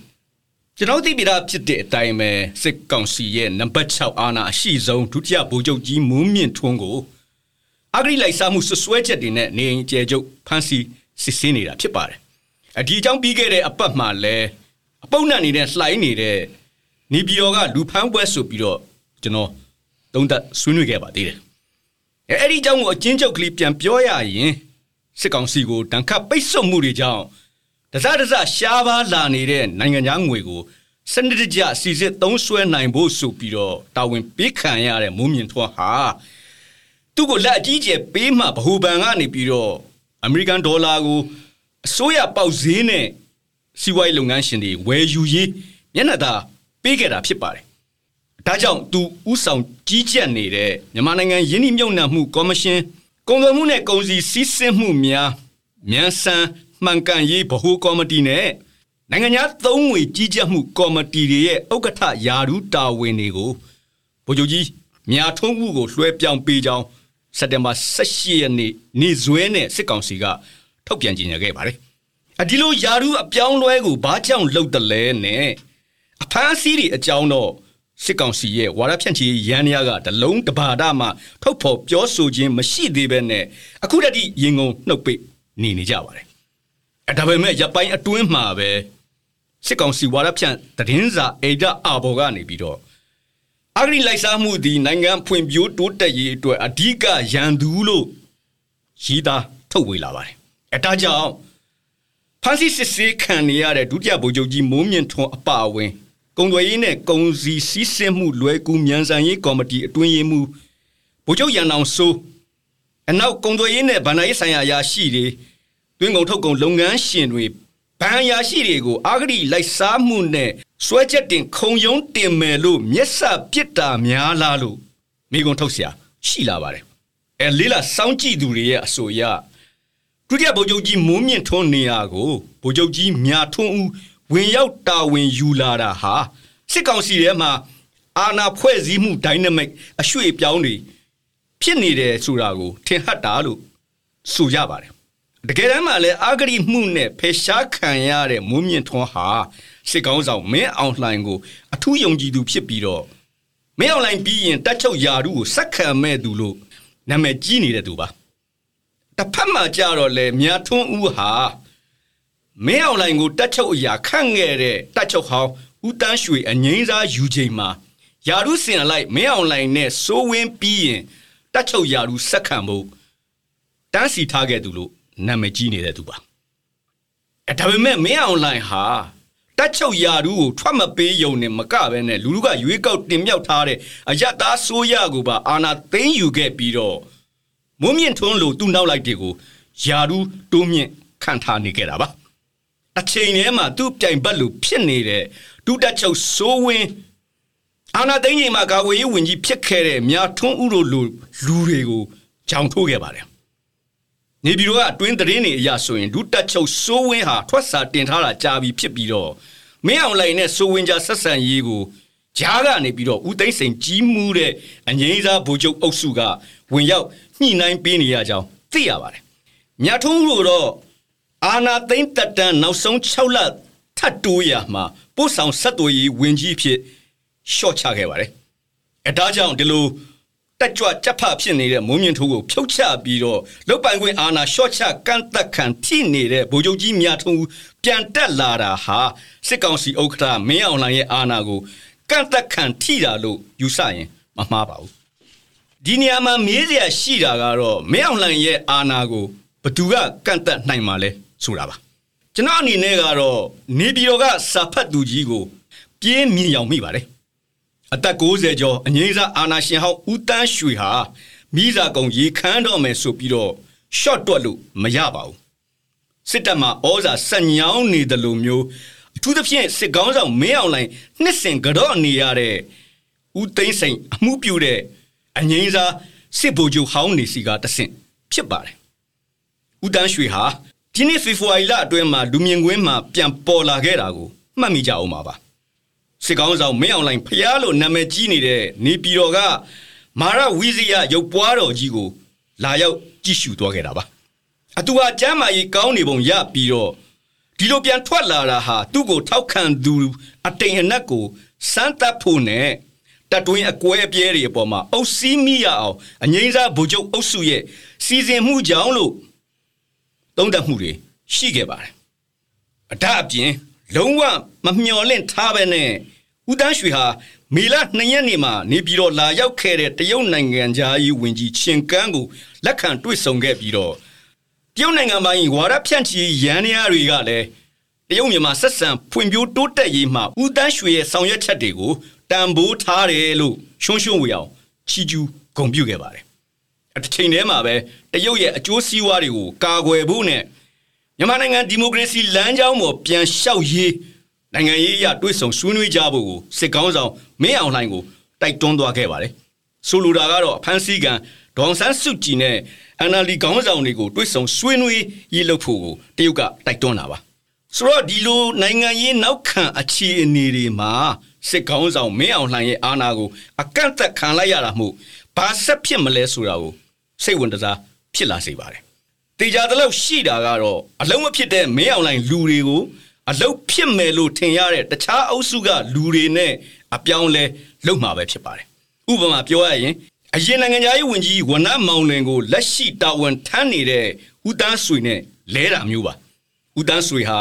ကျွန်တော်သိပြတာဖြစ်တဲ့အတိုင်းပဲစစ်ကောင်စီရဲ့နံပါတ်6အာဏာအရှိဆုံးဒုတိယဗိုလ်ချုပ်ကြီးမိုးမြင့်ထွန်းကိုအဂရိလိုက်စားမှုဆွဆွဲချက်တွေနဲ့နေအိမ်ကျဲချုပ်ဖမ်းဆီး စစ်ဆေးနေတာဖြစ်ပါတယ်။အဒီအကြောင်းပြီးခဲ့တဲ့အပတ်မှာလဲအပုပ်နတ်နေတဲ့လှိုင်းနေတဲ့နေပြည်တော်ကလူဖမ်းပွဲဆိုပြီးတော့ကျွန်တော်သုံးသပ်ဆွေးနွေးခဲ့ပါသေးတယ်။အဲအဲ့ဒီအကြောင်းကိုအချင်းချုပ်ကလေးပြန်ပြောရရင်စစ်ကောင်စီကိုတန်ခတ်ပိတ်ဆို့မှုတွေကြောင့်တစတစရှားပါလာနေတဲ့နိုင်ငံသားငွေကိုစနစ်တကျစီစစ်သုံးဆွဲနိုင်ဖို့ဆိုပြီးတော့တာဝန်ပေးခံရတဲ့မုံမြင့်ထွန်းဟာသူ့ကိုလက်အကြီးကျယ်ပေးမှဗဟိုဘဏ်ကနေပြီးတော့ အမေရိကန်ဒေါ်လာကိုအစိုးရပေါက်ဈေးနဲ့စီးပွားရေးလုပ်ငန်းရှင်တွေဝယ်ယူရေးမျက်နှာသာပေးခဲ့တာဖြစ်ပါတယ်။ဒါကြောင့်သူဥဆောင်ကြီးကြပ်နေတဲ့မြန်မာနိုင်ငံယင်းနှိမ့်မြုံနှံမှုကော်မရှင်ကုန်သွယ်မှုနဲ့ကုန်စည်စည်းစိမ်မှုများမြန်ဆန်မှန်ကန်ရေးဗဟိုကော်မတီနဲ့နိုင်ငံသားသုံးငွေကြီးကြပ်မှုကော်မတီတွေရဲ့ဥက္ကဋ္ဌယာဒူးတာဝန်တွေကိုဗိုလ်ချုပ်ကြီးမြာထုံးမှုကိုလွှဲပြောင်းပေးကြောင်း စက်တင်ဘာ18ရက်နေ့နေ့စွဲနဲ့စစ်ကောင်စီကထုတ်ပြန်ကြေညာခဲ့ပါတယ်။အဒီလိုယာရုအပြောင်းလဲကိုဘာကြောင့်လုပ်တယ်လဲနဲ့အဖမ်းဆီးတွေအကြောင်းတော့စစ်ကောင်စီရဲ့ဝါရဖြန့်ချီရန်ရကတလုံးတဘာဒမှထုတ်ဖော်ပြောဆိုခြင်းမရှိသေးဘဲနဲ့အခုတည်းရင်ကုန်နှုတ်ပိတ်နေနေကြပါတယ်။အဲဒါပေမဲ့ရပိုင်းအတွင်းမှာပဲစစ်ကောင်စီဝါရဖြန့်သတင်းစာအေဒအာဘော်ကနေပြီးတော့ အဂရိလိုက်စားမှုသည်နိုင်ငံဖွံ့ဖြိုးတိုးတက်ရေးအတွက်အဓိကရန်သူလို့ရည်သားထုတ်ဝေလာပါတယ်အဲဒါကြောင့်ဖန်စီစစ်ဆေးခံနေရတဲ့ဒုတိယဗိုလ်ချုပ်ကြီးမိုးမြင့်ထွန်းအပါအဝင်ကုံသွယ်ရေးနဲ့ကုံစီစီးဆင်းမှုလွယ်ကူမြန်ဆန်ရေးကော်မတီအတွင်းရေးမှူးဗိုလ်ချုပ်ရန်အောင်စိုးအနောက်ကုံသွယ်ရေးနဲ့ဗဏ္ဍာရေးဆိုင်ရာအရာရှိတွေတွင်းကုန်ထုတ်ကုန်လုပ်ငန်းရှင်တွေ ဗန်ရာရှိတွေကိုအာဂရိလိုက်စားမှုနဲ့စွဲချက်တင်ခုံရုံးတင်မယ်လို့မျက်စပစ်တာများလားလို့မိကုံထုတ်เสียရှိလာပါတယ်အဲလေးလာစောင်းကြည့်သူတွေရဲ့အဆိုအရဒုတိယဗိုလ်ချုပ်ကြီးမိုးမြင့်ထွန်းနေရာကိုဗိုလ်ချုပ်ကြီးမြာထွန်းဦးဝင်ရောက်တာဝန်ယူလာတာဟာစစ်ကောင်စီထဲမှာအာဏာဖွဲ့စည်းမှု dynamic အရွှေ့ပြောင်းတွေဖြစ်နေတယ်ဆိုတာကိုထင်ဟပ်တာလို့ဆိုကြပါတယ် တကယ်တမ်းမှာလည်းအာဂရိမှုနဲ့ဖေရှားခံရတဲ့မိုးမြင့်ထွန်းဟာစစ်ကောင်းဆောင်မင်းအောင်လှိုင်ကိုအထူးယုံကြည်သူဖြစ်ပြီးတော့မင်းအောင်လှိုင်ပြီးရင်တက်ချုပ်ယာရုကိုစက်ခံမဲ့သူလို့နာမည်ကြီးနေတဲ့သူပါတစ်ဖက်မှာကြတော့လေမြာထွန်းဦးဟာမင်းအောင်လှိုင်ကိုတက်ချုပ်အရာခန့်ခဲ့တဲ့တက်ချုပ်ဟောင်းဦးတန်းရွှေအငိမ့်စားယူချိန်မှာယာရုစင်လိုက်မင်းအောင်လှိုင်နဲ့စိုးဝင်းပြီးရင်တက်ချုပ်ယာရုစက်ခံဖို့တန်းစီထားခဲ့သူလို့ နာမည်ကြီးနေတဲ့သူပါအဲဒါပေမဲ့မင်းအောင်လှိုင်ဟာတက်ချုပ်ယာရူးကိုထွက်မပေးယုံနဲ့မကပဲနဲ့လူလူကရွေးကောက်တင်မြောက်ထားတဲ့အယက်သားဆိုးရကိုပါအာနာသိမ်းယူခဲ့ပြီးတော့မုံမြင့်ထွန်းလိုသူ့နောက်လိုက်တွေကိုယာရူးတိုးမြင့်ခံထားနေခဲ့တာပါအချိန်ထဲမှာသူ့ပြိုင်ဘက်လိုဖြစ်နေတဲ့ဒုတက်ချုပ်စိုးဝင်းအာနာသိန်းကြီးမှာကာဝေးရေးဝင်ကြီးဖြစ်ခဲ့တဲ့မြာထွန်းဥတို့လူလူတွေကိုကြောင်ထိုးခဲ့ပါတယ် နေပြည်တော်ကအတွင်းသတင်းတွေအရဆိုရင်ဒုတက်ချုပ်စိုးဝင်းဟာထွက်စာတင်ထားတာကြာပြီဖြစ်ပြီးတော့မင်းအောင်လှိုင်နဲ့စိုးဝင်းကြားဆက်ဆံရေးကိုဂျားကနေပြီးတော့ဦးသိန်းစိန်ကြီးမှုတဲ့အငိမ့်စားဗိုလ်ချုပ်အုပ်စုကဝင်ရောက်ညှိနှိုင်းပေးနေရကြောင်းသိရပါတယ်။မြတ်ထုံးတို့တော့အာနာသိန်းတက်တန်နောက်ဆုံး6လထတ်တိုးရမှာပို့ဆောင်ဆက်သွယ်ရေးဝင်ကြီးဖြစ်ရှော့ချခဲ့ပါတယ်။အဲဒါကြောင့်ဒီလို တက်ကြွကြက်ဖဖြစ်နေတဲ့မုံမြင့်ထိုးကိုဖြုတ်ချပြီးတော့လုတ်ပိုင်ခွင့်အာဏာရှော့ချကန့်သက်ခံထိနေတဲ့ဗိုလ်ချုပ်ကြီးမြတ်ထုံးပြန်တက်လာတာဟာစစ်ကောင်စီဥက္ကဋ္ဌမင်းအောင်လှိုင်ရဲ့အာဏာကိုကန့်သက်ခံထိတာလို့ယူဆရင်မမှားပါဘူးဒီနေရာမှာမေးစရာရှိတာကတော့မင်းအောင်လှိုင်ရဲ့အာဏာကိုဘသူကကန့်သက်နိုင်မှာလဲဆိုတာပါကျွန်တော်အနေနဲ့ကတော့နေပြည်တော်ကစာဖတ်သူကြီးကိုပြင်းမြင်အောင်မိပါတယ် အသက်60ကျော်အငိမ့်စားအာနာရှင်ဟောင်းဦးတန်းရွှေဟာမိစာကုံရေခမ်းတော့မယ်ဆိုပြီးတော့ short တွက်လို့မရပါဘူးစစ်တပ်မှာဩဇာဆက်ညောင်းနေတယ်လို့မျိုးအထူးသဖြင့်စစ်ကောင်းဆောင်မင်းအောင်လှိုင်နှစ်စင်ကြော့နေရတဲ့ဦးသိန်းစိန်အမှုပြုတဲ့အငိမ့်စားစစ်ဗိုလ်ချုပ်ဟောင်းနေစီကတဆင့်ဖြစ်ပါတယ်ဦးတန်းရွှေဟာဒီနေ့ဖေဖော်ဝါရီလအတွင်းမှာလူမြင်ကွင်းမှာပြန်ပေါ်လာခဲ့တာကိုမှတ်မိကြအောင်ပါပါ စစ်ကောင်းဆောင်မင်းအောင်လှိုင်ဖျားလို့နာမည်ကြီးနေတဲ့နေပြည်တော်ကမာရဝီဇီယာရုပ်ပွားတော်ကြီးကို လာရောက်ကြည့်ရှုသွားခဲ့တာပါအတူဟာကျမ်းမာရေးကောင်းနေပုံရပြီးတော့ဒီလိုပြန်ထွက်လာတာဟာသူ့ကိုထောက်ခံသူအတိမ်အနက်ကိုစမ်းသပ်ဖို့နဲ့တတွင်းအကွဲအပြဲတွေအပေါ်မှာအုပ်စီးမိရအောင်အငိမ့်စားဗိုလ်ချုပ်အုပ်စုရဲ့စီစဉ်မှုကြောင့်လို့သုံးသပ်မှုတွေရှိခဲ့ပါတယ်အဒါအပြင်လုံးဝမမျှော်လင့်ထားပဲနဲ့ ဦးတန်းရွှေဟာမေလ2ရက်နေ့မှာနေပြည်တော်လာရောက်ခဲ့တဲ့တရုတ်နိုင်ငံသားရေးဝန်ကြီးချင်းကန်းကိုလက်ခံတွေ့ဆုံခဲ့ပြီးတော့တရုတ်နိုင်ငံပိုင်းဝါရဖြန့်ချီရန်ရတွေကလည်းတရုတ်မြန်မာဆက်ဆံဖွံ့ဖြိုးတိုးတက်ရေးမှာဦးတန်းရွှေရဲ့ဆောင်ရွက်ချက်တွေကိုတန်ဖိုးထားတယ်လို့ရှုံးရှုံးဝေအောင်ချီကျူးဂုဏ်ပြုခဲ့ပါတယ်။အချိန်တည်းမှာပဲတရုတ်ရဲ့အကျိုးစီးပွားတွေကိုကာကွယ်ဖို့နဲ့မြန်မာနိုင်ငံဒီမိုကရေစီလမ်းကြောင်းပေါ်ပြန်လျှောက်ရေး နိုင်ငံရေးအရတွေးဆောင်ဆွေးနွေးကြဖို့ကိုစစ်ကောင်းဆောင်မင်းအောင်လှိုင်ကိုတိုက်တွန်းသွားခဲ့ပါတယ်။ဆိုလိုတာကတော့ဖန်စီကံဒေါန်ဆန်းစုကြည်နဲ့အန်နာလီခေါင်းဆောင်တွေကိုတွေးဆောင်ဆွေးနွေးရေးလုပ်ဖို့ကိုတရုတ်ကတိုက်တွန်းတာပါ။ဆိုတော့ဒီလိုနိုင်ငံရေးနောက်ခံအခြေအနေတွေမှာစစ်ကောင်းဆောင်မင်းအောင်လှိုင်ရဲ့အာဏာကိုအကန့်အသတ်ခံလိုက်ရတာမို့ဘာဆက်ဖြစ်မလဲဆိုတာကိုစိတ်ဝင်စားဖြစ်လာစေပါတယ်။တေချာတလို့ရှိတာကတော့အလုံးမဖြစ်တဲ့မင်းအောင်လှိုင်လူတွေကို အလုတ်ဖြစ်မယ်လို့ထင်ရတဲ့တခြားအုပ်စုကလူတွေနဲ့အပြောင်းလဲလုပ်မှာပဲဖြစ်ပါတယ်။ဥပမာပြောရရင်အရင်နိုင်ငံသားရေးဝန်ကြီးဝနမောင်လင်ကိုလက်ရှိတာဝန်ထမ်းနေတဲ့ဦးတန်းဆွေနဲ့လဲတာမျိုးပါ။ဦးတန်းဆွေဟာ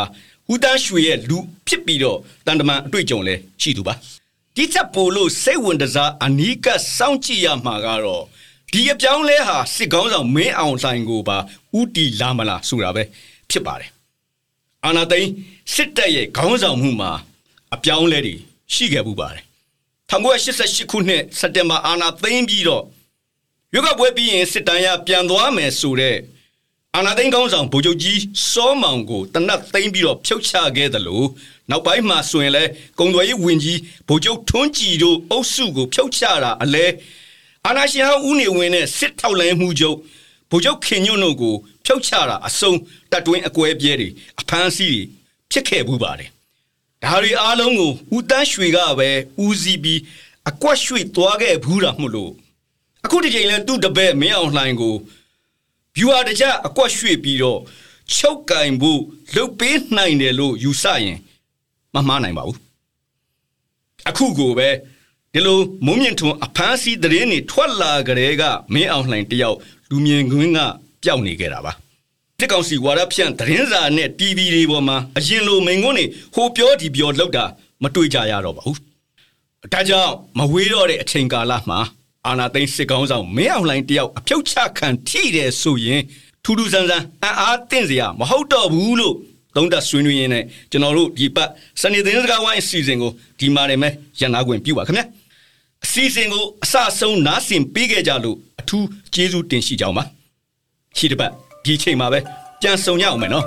ဦးတန်းရွှေရဲ့လူဖြစ်ပြီးတော့တန်တမန်အတွေ့အကြုံလဲရှိသူပါ။ဒီချက်ပို့လို့စိတ်ဝင်စားအနီးကစောင့်ကြည့်ရမှာကတော့ဒီအပြောင်းလဲဟာစစ်ကောင်းဆောင်မင်းအောင်လှိုင်ကိုပါဥတီလာမလားဆိုတာပဲဖြစ်ပါတယ်အာနာသိန်း စစ်တပ်ရဲ့ခေါင်းဆောင်မှုမှာအပြောင်းလဲတွေရှိခဲ့မှုပါတယ်1988ခုနှစ်စက်တင်ဘာအာနာသိန်းပြီးတော့ရွေးကောက်ပွဲပြီးရင်စစ်တမ်းရပြန်သွားမယ်ဆိုတဲ့အာနာသိန်းကောင်းဆောင်ဗိုလ်ချုပ်ကြီးစောမောင်ကိုတနတ်သိမ်းပြီးတော့ဖြုတ်ချခဲ့တယ်လို့နောက်ပိုင်းမှာဆိုရင်လဲကုံသွယ်ရေးဝင်ကြီးဗိုလ်ချုပ်ထွန်းကြည်တို့အုပ်စုကိုဖြုတ်ချတာအလဲအာနာရှင်ဟောင်းဦးနေဝင်းနဲ့စစ်ထောက်လိုင်းမှုချုပ်ဗိုလ်ချုပ်ခင်ညွန့်တို့ကိုဖြုတ်ချတာအစုံတပ်တွင်းအကွဲပြဲတွေအဖမ်းအဆီးတွေ ဖြစ်ခဲ့ဘူးပါတယ်ဒါတွေအားလုံးကိုဦးတန်းရွှေကပဲဦးစီးပြီးအကွက်ရွှေသွားခဲ့ဘူးတာမို့လို့အခုဒီချိန်လဲသူ့တပည့်မင်းအောင်လှိုင်ကို viewer တကြအကွက်ရွှေ့ပြီးတော့ချုပ်ကင်ဖို့လုတ်ပေးနိုင်တယ်လို့ယူဆရင်မမှားနိုင်ပါဘူးအခုကိုပဲဒီလိုမုံမြင့်ထွန်းအဖမ်းဆီးသတင်းတွေထွက်လာကြတဲ့ကမင်းအောင်လှိုင်တယောက်လူမြင်ကွင်းကပျောက်နေခဲ့တာပါ တစ်ကောင်စီဝါရဖြန့်သတင်းစာနဲ့ TV တွေပေါ်မှာအရင်လိုမိန်ကွန်းတွေဟိုပြောဒီပြောလောက်တာမတွေ့ကြရတော့ပါဘူးဒါကြောင့်မဝေးတော့တဲ့အချိန်ကာလမှာအာနာသိန်းစစ်ကောင်းဆောင်မင်းအောင်လှိုင်တယောက်အဖြုတ်ချခံထိတယ်ဆိုရင်ထူးထူးဆန်းဆန်းအံ့အားတင့်စရာမဟုတ်တော့ဘူးလို့သုံးသပ်ဆွေးနွေးရင်းနဲ့ကျွန်တော်တို့ဒီပတ်စနေသတင်းစကားဝိုင်းအစီအစဉ်ကိုဒီမှာနေမဲ့ရန်နာခွင့်ပြုပါခင်ဗျာအစီအစဉ်ကိုအစအဆုံးနားဆင်ပေးခဲ့ကြလို့အထူးကျေးဇူးတင်ရှိကြောင်းပါရှိတဲ့ပတ် ဒီချိန်မှာပဲပြန်ဆောင်ရအောင်မယ်နော်